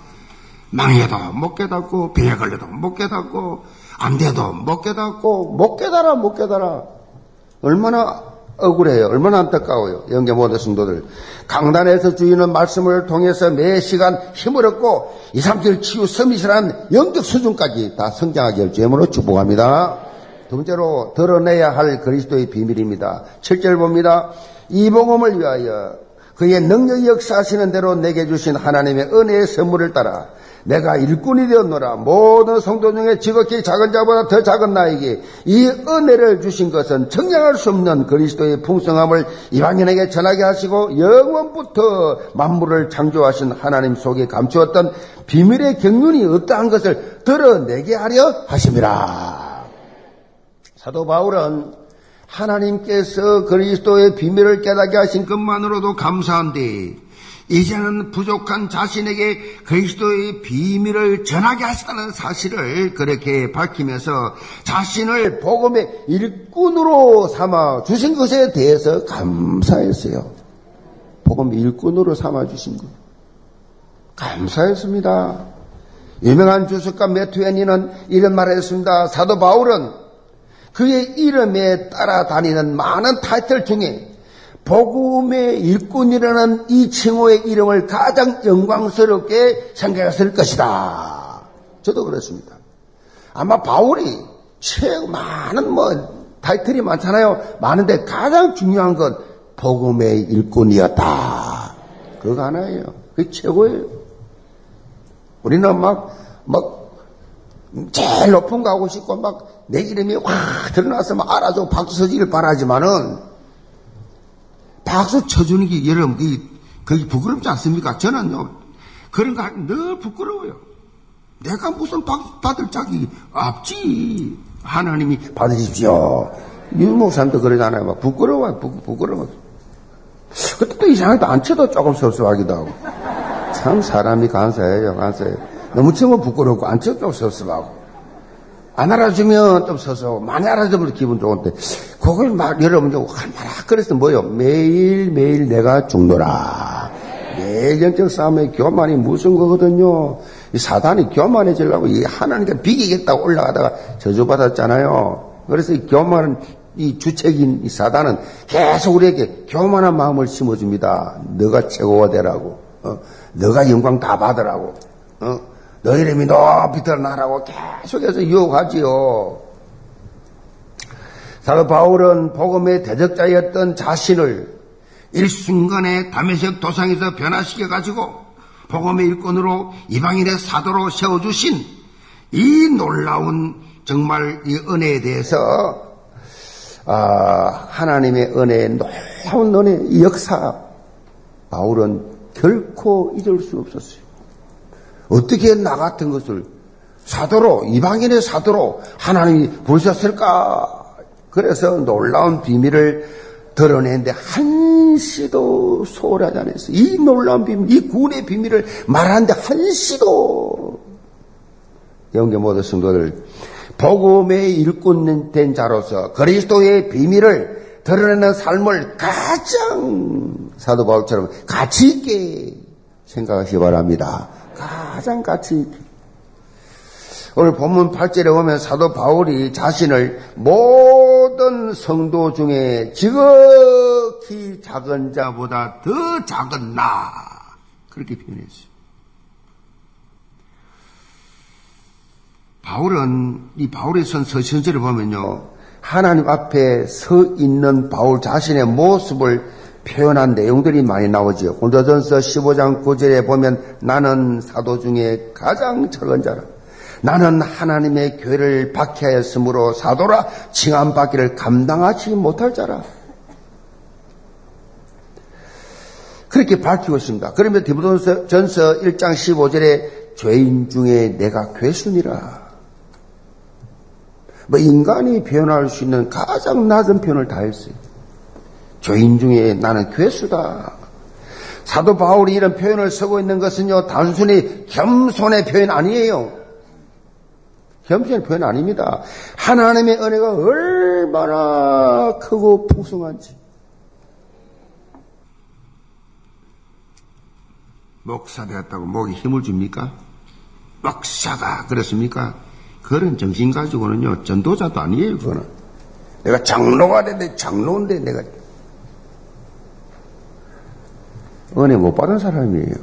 망해도 못 깨닫고 병에 걸려도 못 깨닫고 안 돼도 못 깨닫고 못 깨달아 못 깨달아 얼마나 억울해요. 얼마나 안타까워요. 영계 모든 성도들. 강단에서 주인은 말씀을 통해서 매 시간 힘을 얻고 2, 3절 치유 서밋이란 영적 수준까지 다 성장하게 할 주임으로 축복합니다. 두 번째로 드러내야 할 그리스도의 비밀입니다. 7절 봅니다. 이 복음을 위하여 그의 능력이 역사하시는 대로 내게 주신 하나님의 은혜의 선물을 따라 내가 일꾼이 되었노라. 모든 성도 중에 지극히 작은 자보다 더 작은 나에게 이 은혜를 주신 것은 청량할 수 없는 그리스도의 풍성함을 이방인에게 전하게 하시고 영원부터 만물을 창조하신 하나님 속에 감추었던 비밀의 경륜이 어떠한 것을 드러내게 하려 하심이라. 사도 바울은 하나님께서 그리스도의 비밀을 깨닫게 하신 것만으로도 감사한데 이제는 부족한 자신에게 그리스도의 비밀을 전하게 하시다는 사실을 그렇게 밝히면서 자신을 복음의 일꾼으로 삼아 주신 것에 대해서 감사했어요. 복음의 일꾼으로 삼아 주신 것. 감사했습니다. 유명한 주석가 메투엔이는 이런 말을 했습니다. 사도 바울은 그의 이름에 따라다니는 많은 타이틀 중에 복음의 일꾼이라는 이 칭호의 이름을 가장 영광스럽게 생각했을 것이다. 저도 그렇습니다. 아마 바울이 최 많은 뭐 타이틀이 많잖아요. 많은데 가장 중요한 건 복음의 일꾼이었다. 그거 하나예요. 그게 최고예요. 우리는 막, 막, 제일 높은 거 하고 싶고 막 내 이름이 확 드러나서 막 알아주고 박수 서지를 바라지만은 박수 쳐주는 게 여러분 그게, 그게 부끄럽지 않습니까? 저는요 그런 거늘 부끄러워요. 내가 무슨 박수 받을 자격이 없지. 하나님이 받으십시오. 유목사님도 그러잖아요. 막 부끄러워, 부, 부끄러워. 그때 또 이상하게 안 쳐도 조금 섭섭하기도 하고. 참 사람이 간사해요, 간사해. 너무 치면 부끄럽고 안 쳐도 좀 섭섭하고. 안 알아주면 좀 서서 많이 알아주면 기분 좋은데 그걸 막 여러분 얼마나 그래서 뭐요? 매일매일 내가 죽노라. 매일 영적 싸움의 교만이 무슨 거거든요. 이 사단이 교만해지려고 이 하나님께 비기겠다고 올라가다가 저주받았잖아요. 그래서 이 교만은 이 주책인 이 사단은 계속 우리에게 교만한 마음을 심어줍니다. 너가 최고가 되라고. 어? 너가 영광 다 받으라고. 어? 너 이름이 높이 드러나라고 계속해서 유혹하지요. 사도 바울은 복음의 대적자였던 자신을 일순간에 담에색 도상에서 변화시켜 가지고 복음의 일꾼으로 이방인의 사도로 세워주신 이 놀라운 정말 이 은혜에 대해서 아, 하나님의 은혜의 놀라운 은혜 이 역사 바울은 결코 잊을 수 없었어요. 어떻게 나 같은 것을 사도로, 이방인의 사도로 하나님이 부르셨을까? 그래서 놀라운 비밀을 드러내는데 한시도 소홀하지 않았어요. 이 놀라운 비밀, 이 구원의 비밀을 말하는데 한시도 영계 모든 성도들 복음의 일꾼 된 자로서 그리스도의 비밀을 드러내는 삶을 가장 사도 바울처럼 가치 있게 생각하시 기 바랍니다. 가장 가치 있게. 오늘 본문 8절에 보면 사도 바울이 자신을 모든 성도 중에 지극히 작은 자보다 더 작은 나 그렇게 표현했어요. 바울은 이 바울의 선 서신절을 보면요 하나님 앞에 서 있는 바울 자신의 모습을 표현한 내용들이 많이 나오죠. 고린도전서 15장 9절에 보면 나는 사도 중에 가장 작은 자라. 나는 하나님의 교회를 박해하였으므로 사도라 칭함 받기를 감당하지 못할 자라. 그렇게 밝히고 있습니다. 그러면 디모전서 1장 15절에 죄인 중에 내가 괴순이라. 뭐 인간이 표현할 수 있는 가장 낮은 표현을 다 했어요. 죄인 중에 나는 괴수다. 사도 바울이 이런 표현을 쓰고 있는 것은요, 단순히 겸손의 표현 아니에요. 겸손의 표현 아닙니다. 하나님의 은혜가 얼마나 크고 풍성한지. 목사 되었다고 목에 힘을 줍니까? 목사가 그렇습니까? 그런 정신 가지고는요, 전도자도 아니에요, 그거는. 내가 장로가 됐는데, 장로인데 내가 은혜 못 받은 사람이에요.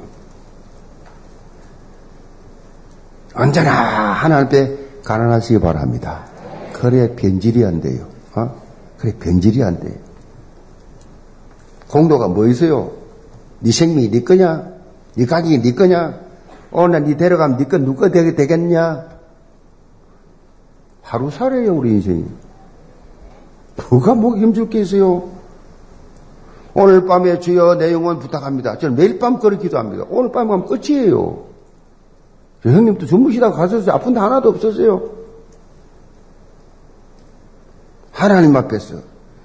언제나 하나님 앞에 가난하시기 바랍니다. 그래 변질이 안 돼요. 어? 그래 변질이 안 돼요. 공도가 뭐 있어요? 네 생명이 네 거냐? 네 가족이 네 거냐? 오늘 네 데려가면 네거 누가 되게 되겠냐? 하루 살아요 우리 인생이. 누가 뭐 힘줄 게 있어요? 오늘 밤에 주여 내 영혼 부탁합니다. 저는 매일 밤 그렇게 기도합니다. 오늘 밤 가면 끝이에요. 형님도 주무시다가 가셨어요. 아픈 데 하나도 없었어요. 하나님 앞에서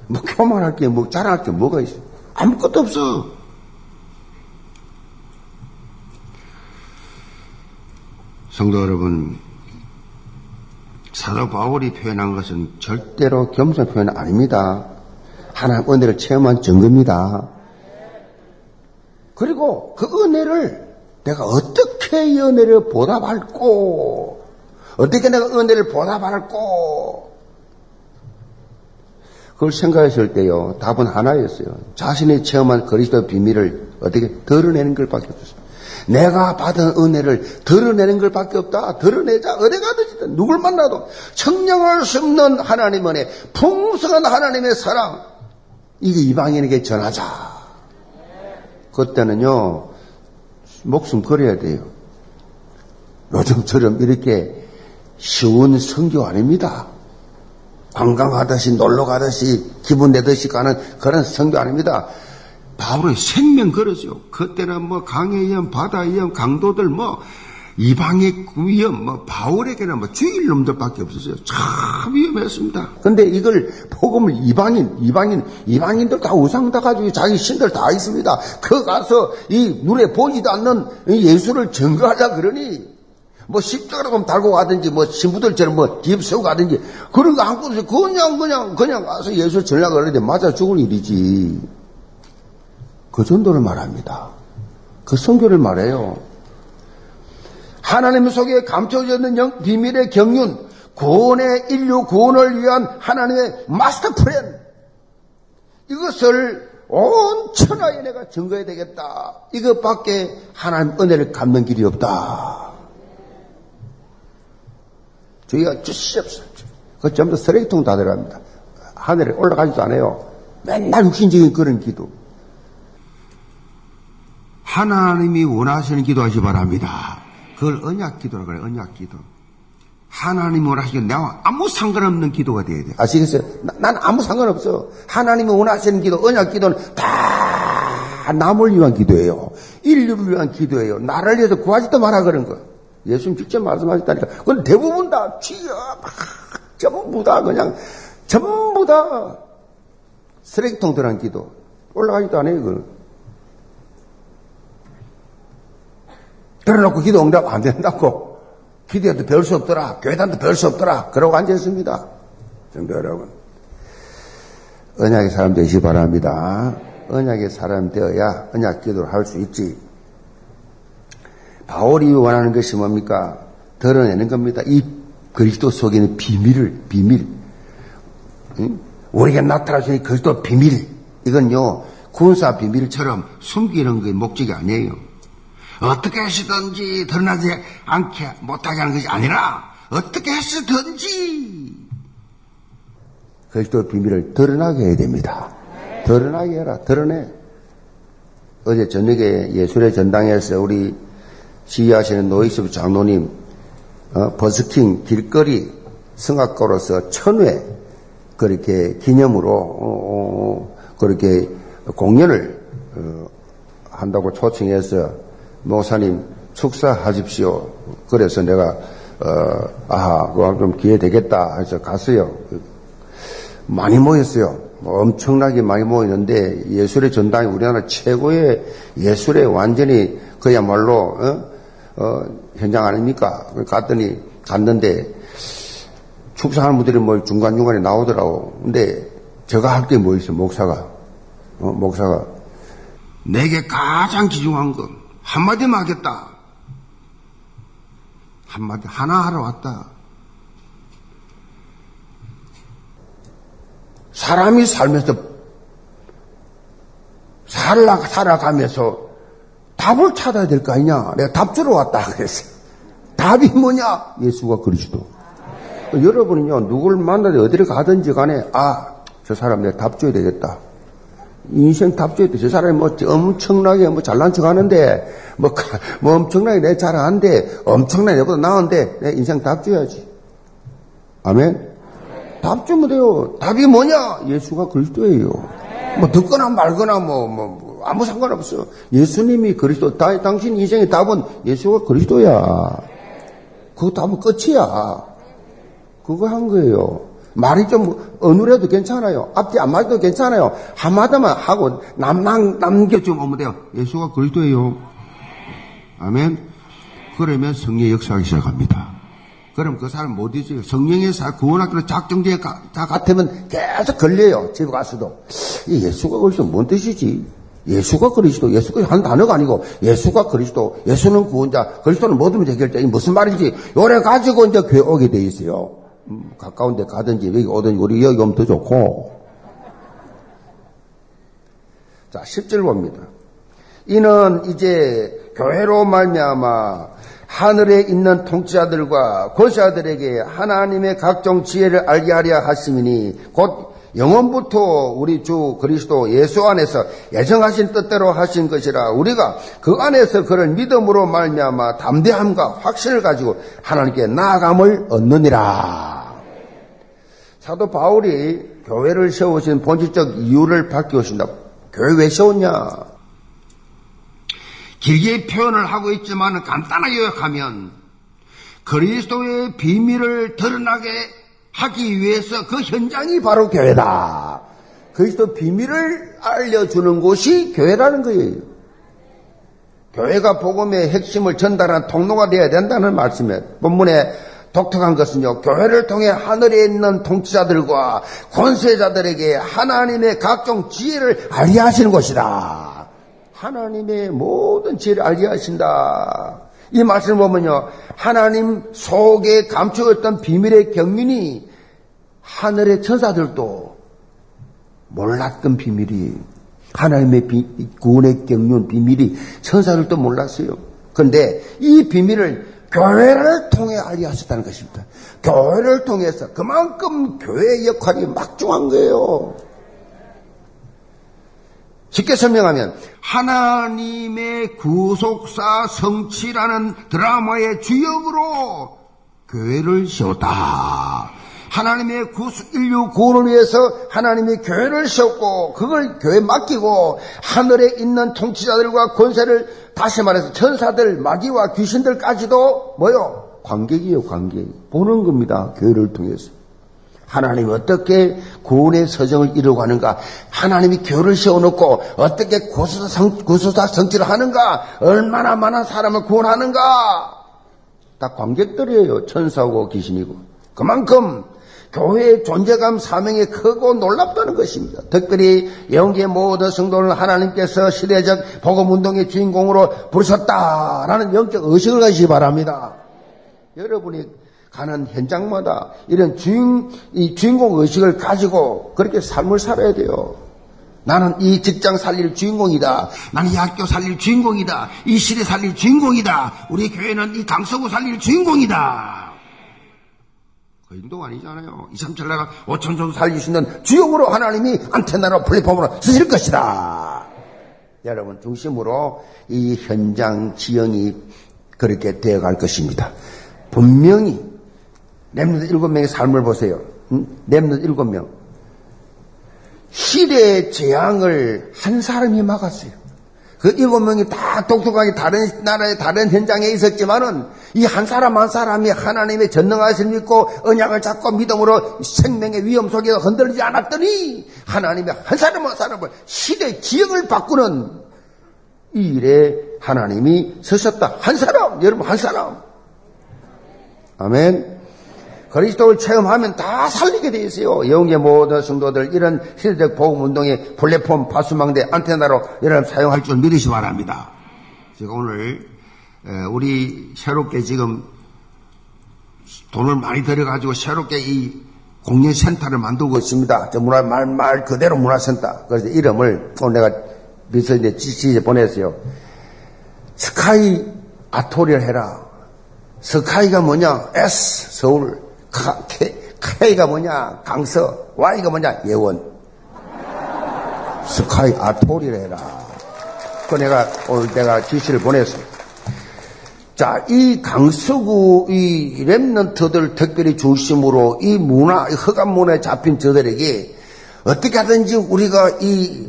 뭐 교만할 게, 뭐 자랑할 게 뭐가 있어? 아무것도 없어. 성도 여러분, 사도 바울이 표현한 것은 절대로 겸손 표현 아닙니다. 하나님 은혜를 체험한 증거입니다. 그리고 그 은혜를 내가 어떻게 이 은혜를 보답할고, 어떻게 내가 은혜를 보답할고, 그걸 생각했을 때요, 답은 하나였어요. 자신이 체험한 그리스도 비밀을 어떻게 드러내는 걸 밖에 없었어요. 내가 받은 은혜를 드러내는 걸 밖에 없다. 드러내자. 어디 가든지 누굴 만나도 청량할 수 없는 하나님 은혜, 풍성한 하나님의 사랑, 이게 이방인에게 전하자. 그때는요, 목숨 걸어야 돼요. 요즘처럼 이렇게 쉬운 성교 아닙니다. 관광하듯이 놀러 가듯이 기분 내듯이 가는 그런 성교 아닙니다. 바울의 생명 걸었죠. 그때는 뭐 강에 의한 바다 위험 강도들 뭐 이방의 위험, 뭐, 바울에게는 뭐, 죽일 놈들밖에 없었어요. 참 위험했습니다. 근데 이걸, 복음을 이방인, 이방인, 이방인들 다 우상 다 가지고 자기 신들 다 있습니다. 그 가서 이 눈에 보이지도 않는 예수를 증거하자 그러니, 뭐 십자가로 좀 달고 가든지 뭐 신부들처럼 뭐뒤 세우고 가든지 그런 거 안고서 그냥 그냥 그냥 가서 예수 전략 그러는데 맞아 죽을 일이지 그 정도를 말합니다. 그 성교를 말해요. 하나님 속에 감춰져 있는 비밀의 경륜, 구원의 인류 구원을 위한 하나님의 마스터 플랜. 이것을 온 천하에 내가 증거해야 되겠다. 이것밖에 하나님 은혜를 갚는 길이 없다. 저희가 주시옵소서. 그 전부 쓰레기통 다 들어갑니다. 하늘에 올라가지도 않아요. 맨날 육신적인 그런 기도. 하나님이 원하시는 기도하시 바랍니다. 그걸 언약 기도라 그래, 언약 기도. 하나님이 원하시는 내가 아무 상관없는 기도가 돼야 돼. 아시겠어요? 난 아무 상관없어. 하나님이 원하시는 기도, 언약 기도는 다 남을 위한 기도예요. 인류를 위한 기도예요. 나를 위해서 구하지도 마라 그런 거. 예수님 직접 말씀하셨다니까. 그건 대부분 다 쥐어, 전부 다 그냥, 전부 다 쓰레기통 들어간 기도. 올라가지도 않아요, 그걸. 그래놓고 기도 응답 안 된다고. 기도해도 별 수 없더라. 교회단도 별 수 없더라. 그러고 앉아있습니다. 정도 여러분. 언약의 사람 되시 바랍니다. 언약의 사람 되어야 언약 기도를 할 수 있지. 바울이 원하는 것이 뭡니까? 드러내는 겁니다. 이 그리스도 속에 있는 비밀을, 비밀. 응? 우리가 있는 그리스도 비밀. 이건요, 군사 비밀처럼 숨기는 게 목적이 아니에요. 어떻게 하시든지 드러나지 않게 못하게 하는 것이 아니라 어떻게 하시든지 그리스도 비밀을 드러나게 해야 됩니다. 드러나게 해라. 드러내. 어제 저녁에 예술의 전당에서 우리 지휘하시는 노희섭 장로님 어, 버스킹 길거리 성악가로서 천회 그렇게 기념으로 어, 어, 그렇게 공연을 어, 한다고 초청해서 목사님 축사하십시오. 그래서 내가 어, 아, 그거 좀 기회 되겠다 해서 갔어요. 많이 모였어요. 뭐 엄청나게 많이 모였는데 예술의 전당이 우리나라 최고의 예술의 완전히 그야말로 어? 어, 현장 아닙니까? 갔더니 갔는데 축사하는 분들이 뭐 중간 중간에 나오더라고. 근데 제가 할 게 뭐 있어, 목사가. 어, 목사가. 내게 가장 귀중한 건 한마디만 하겠다. 한마디 하나 하러 왔다. 사람이 살면서 살아, 살아가면서 답을 찾아야 될 거 아니냐. 내가 답 주러 왔다. 그랬어. 답이 뭐냐? 예수가 그리스도. 여러분은요, 누구를 만나든 어디를 가든지 간에, 아, 저 사람 내가 답 줘야 되겠다. 인생 답 줘야 돼. 저 사람이 뭐 엄청나게 뭐 잘난 척 하는데, 뭐, 뭐 엄청나게 내 잘하는데, 엄청나게 내보다 나은데, 내 인생 답 줘야지. 아멘? 답 주면 돼요. 답이 뭐냐? 예수가 그리스도예요. 뭐 듣거나 말거나 뭐, 뭐, 뭐 아무 상관없어. 예수님이 그리스도, 다, 당신 인생의 답은 예수가 그리스도야. 그 답은 끝이야. 그거 한 거예요. 말이 좀 어눌해도 괜찮아요. 앞뒤 안 맞아도 괜찮아요. 한마디만 하고 남, 남, 남겨주면 오면 돼요. 예수가 그리스도예요. 아멘. 그러면 성령 역사하기 시작합니다. 그럼 그 사람 못 잊어요. 성령의 사, 구원학교로 작정지에 가, 다 같으면 계속 걸려요. 집에 가서도. 이 예수가 그리스도 뭔 뜻이지? 예수가 그리스도, 예수가 한 단어가 아니고 예수가 그리스도, 예수는 구원자, 그리스도는 모든 해결자. 이 무슨 말인지 요래 가지고 이제 교회 오게 돼 있어요. 음, 가까운 데 가든지 여기 오든지 우리 여기 오면 더 좋고. 자, 10절 봅니다. 이는 이제 교회로 말미암아 하늘에 있는 통치자들과 권세자들에게 하나님의 각종 지혜를 알게 하려 하심이니 곧 영원부터 우리 주 그리스도 예수 안에서 예정하신 뜻대로 하신 것이라 우리가 그 안에서 그를 믿음으로 말미암아 담대함과 확신을 가지고 하나님께 나아감을 얻느니라. 사도 바울이 교회를 세우신 본질적 이유를 밝혀오신다. 교회 왜 세웠냐? 길게 표현을 하고 있지만 간단하게 요약하면 그리스도의 비밀을 드러나게 하기 위해서 그 현장이 바로 교회다. 그리스도 비밀을 알려주는 곳이 교회라는 거예요. 교회가 복음의 핵심을 전달하는 통로가 되어야 된다는 말씀에 본문에 독특한 것은요, 교회를 통해 하늘에 있는 통치자들과 권세자들에게 하나님의 각종 지혜를 알게 하시는 것이다. 하나님의 모든 지혜를 알게 하신다. 이 말씀을 보면요, 하나님 속에 감추었던 비밀의 경륜이 하늘의 천사들도 몰랐던 비밀이 하나님의 비, 구원의 경륜 비밀이 천사들도 몰랐어요. 그런데 이 비밀을 교회를 통해 알게 하셨다는 것입니다. 교회를 통해서 그만큼 교회의 역할이 막중한 거예요. 쉽게 설명하면 하나님의 구속사 성취라는 드라마의 주역으로 교회를 세웠다. 하나님의 구수, 인류 구원을 위해서 하나님이 교회를 세웠고 그걸 교회에 맡기고 하늘에 있는 통치자들과 권세를 다시 말해서 천사들, 마귀와 귀신들까지도 뭐요? 관객이요, 관객. 보는 겁니다. 교회를 통해서. 하나님이 어떻게 구원의 서정을 이루어가는가? 하나님이 교회를 세워놓고 어떻게 구수사 성취를 하는가? 얼마나 많은 사람을 구원하는가? 다 관객들이에요. 천사고 귀신이고. 그만큼 교회의 존재감 사명이 크고 놀랍다는 것입니다. 특별히 영계 모든 성도를 하나님께서 시대적 복음 운동의 주인공으로 부르셨다라는 영적 의식을 가지시 바랍니다. 여러분이 가는 현장마다 이런 주인, 이 주인공 의식을 가지고 그렇게 삶을 살아야 돼요. 나는 이 직장 살릴 주인공이다. 나는 이 학교 살릴 주인공이다. 이 시대 살릴 주인공이다. 우리 교회는 이 강서구 살릴 주인공이다. 그 정도 아니잖아요. 2, 3, 7 나라 5천 정도 살릴 수 있는 주역으로 하나님이 안테나로 플랫폼으로 쓰실 것이다. 여러분 중심으로 이 현장 지형이 그렇게 되어갈 것입니다. 분명히 렘넌트 일곱 명의 삶을 보세요. 렘넌트 일곱 명. 시대의 재앙을 한 사람이 막았어요. 그 일곱 명이 다 독특하게 다른 나라의 다른 현장에 있었지만은 이 한 사람 한 사람이 하나님의 전능하심을 믿고 언약을 잡고 믿음으로 생명의 위험 속에서 흔들리지 않았더니 하나님의 한 사람 한 사람을 시대 지형을 바꾸는 이 일에 하나님이 서셨다. 한 사람, 여러분 한 사람. 아멘. 그리스도를 체험하면 다 살리게 돼 있어요. 영계 모든 성도들 이런 시대적 보험 운동의 플랫폼 파수망대 안테나로 여러분 사용할 줄 믿으시 바랍니다. 제가 오늘 우리 새롭게 지금 돈을 많이 들여가지고 새롭게 이 공연센터를 만들고 있습니다. 저 문화, 말, 말 그대로 문화센터. 그래서 이름을 오늘 내가 비서인데 지시에 보냈어요. 스카이 아토리를 해라. 스카이가 뭐냐? S, 서울. K, 가 뭐냐? 강서. Y가 뭐냐? 예원. 스카이 아토리를 해라. 그 내가 오늘 내가 지시를 보냈어. 자, 이 강서구 이 랩런트들 특별히 중심으로 이 문화, 허감 문화에 잡힌 저들에게 어떻게 하든지 우리가 이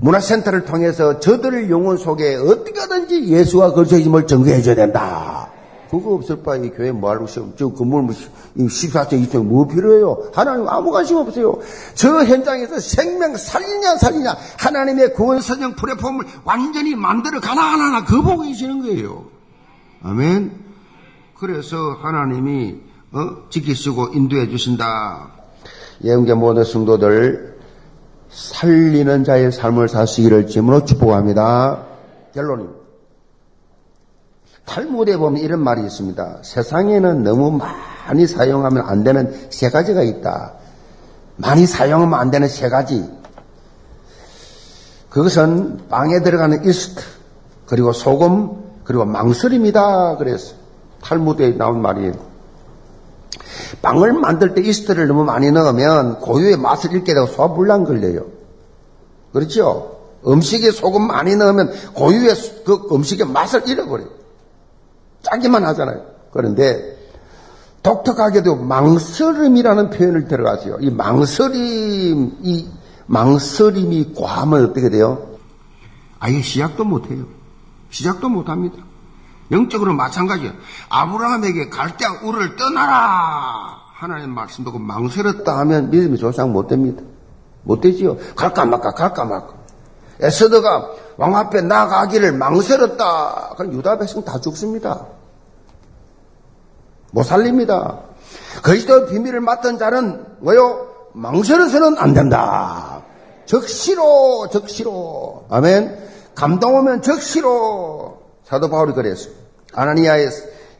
문화센터를 통해서 저들의 영혼 속에 어떻게 하든지 예수와 그리스도의 힘을 전개해 줘야 된다. 그거 없을 바에 교회 뭐 하고 싶어? 저 건물 뭐 14층, 2층 뭐 필요해요? 하나님 아무 관심 없어요. 저 현장에서 생명 살리냐 살리냐 하나님의 구원 선정 플랫폼을 완전히 만들어 가나 하나 그 보고 계시는 거예요. 아멘. 그래서 하나님이 어? 지키시고 인도해 주신다. 예언계 모든 성도들 살리는 자의 삶을 사시기를 짐으로 축복합니다. 결론입니다. 탈무드에 보면 이런 말이 있습니다. 세상에는 너무 많이 사용하면 안 되는 세 가지가 있다. 많이 사용하면 안 되는 세 가지. 그것은 빵에 들어가는 이스트, 그리고 소금, 그리고 망설입니다. 그래서 탈무드에 나온 말이에요. 빵을 만들 때 이스트를 너무 많이 넣으면 고유의 맛을 잃게 되고 소화불량 걸려요. 그렇죠? 음식에 소금 많이 넣으면 고유의 그 음식의 맛을 잃어버려요. 짜기만 하잖아요. 그런데 독특하게도 망설임이라는 표현을 들어가세요. 이 망설임, 이 망설임이 과하면 어떻게 돼요? 아예 시작도 못해요. 시작도 못합니다. 영적으로 마찬가지예요. 아브라함에게 갈대와 우를 떠나라! 하나님 말씀 듣고 망설였다 하면 믿음이 조상 못 됩니다. 못 되지요. 갈까 말까, 갈까 말까. 에스더가 왕 앞에 나가기를 망설였다. 그럼 유다 백성 다 죽습니다. 못 살립니다. 그리스도의 비밀을 맡은 자는 뭐요? 망설여서는 안 된다. 적시로, 적시로. 아멘. 감동 오면 적시로. 사도 바울이 그랬어요. 아나니아의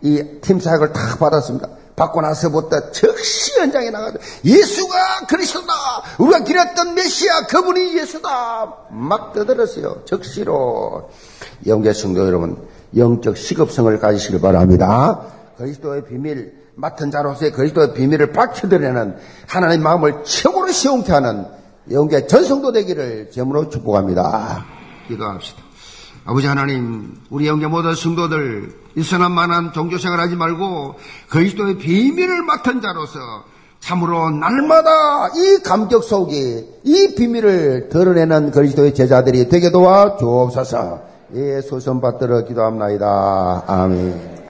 이 팀 사역을 다 받았습니다. 받고 나서부터 적시 현장에 나가서 예수가 그리스도다. 우리가 기렸던 메시아 그분이 예수다. 막 떠들었어요. 적시로. 영계 성도 여러분, 영적 시급성을 가지시길 바랍니다. 그리스도의 비밀, 맡은 자로서의 그리스도의 비밀을 밝혀드리는 하나님의 마음을 최고로 시원케 하는 영계 전성도 되기를 제물로 축복합니다. 기도합시다. 아버지 하나님, 우리 영계 모든 성도들 일선한 만한 종교생활 하지 말고 그리스도의 비밀을 맡은 자로서 참으로 날마다 이 감격 속에 이 비밀을 드러내는 그리스도의 제자들이 되게 도와 주옵소서. 예, 소선 받들어 기도합나이다. 아멘.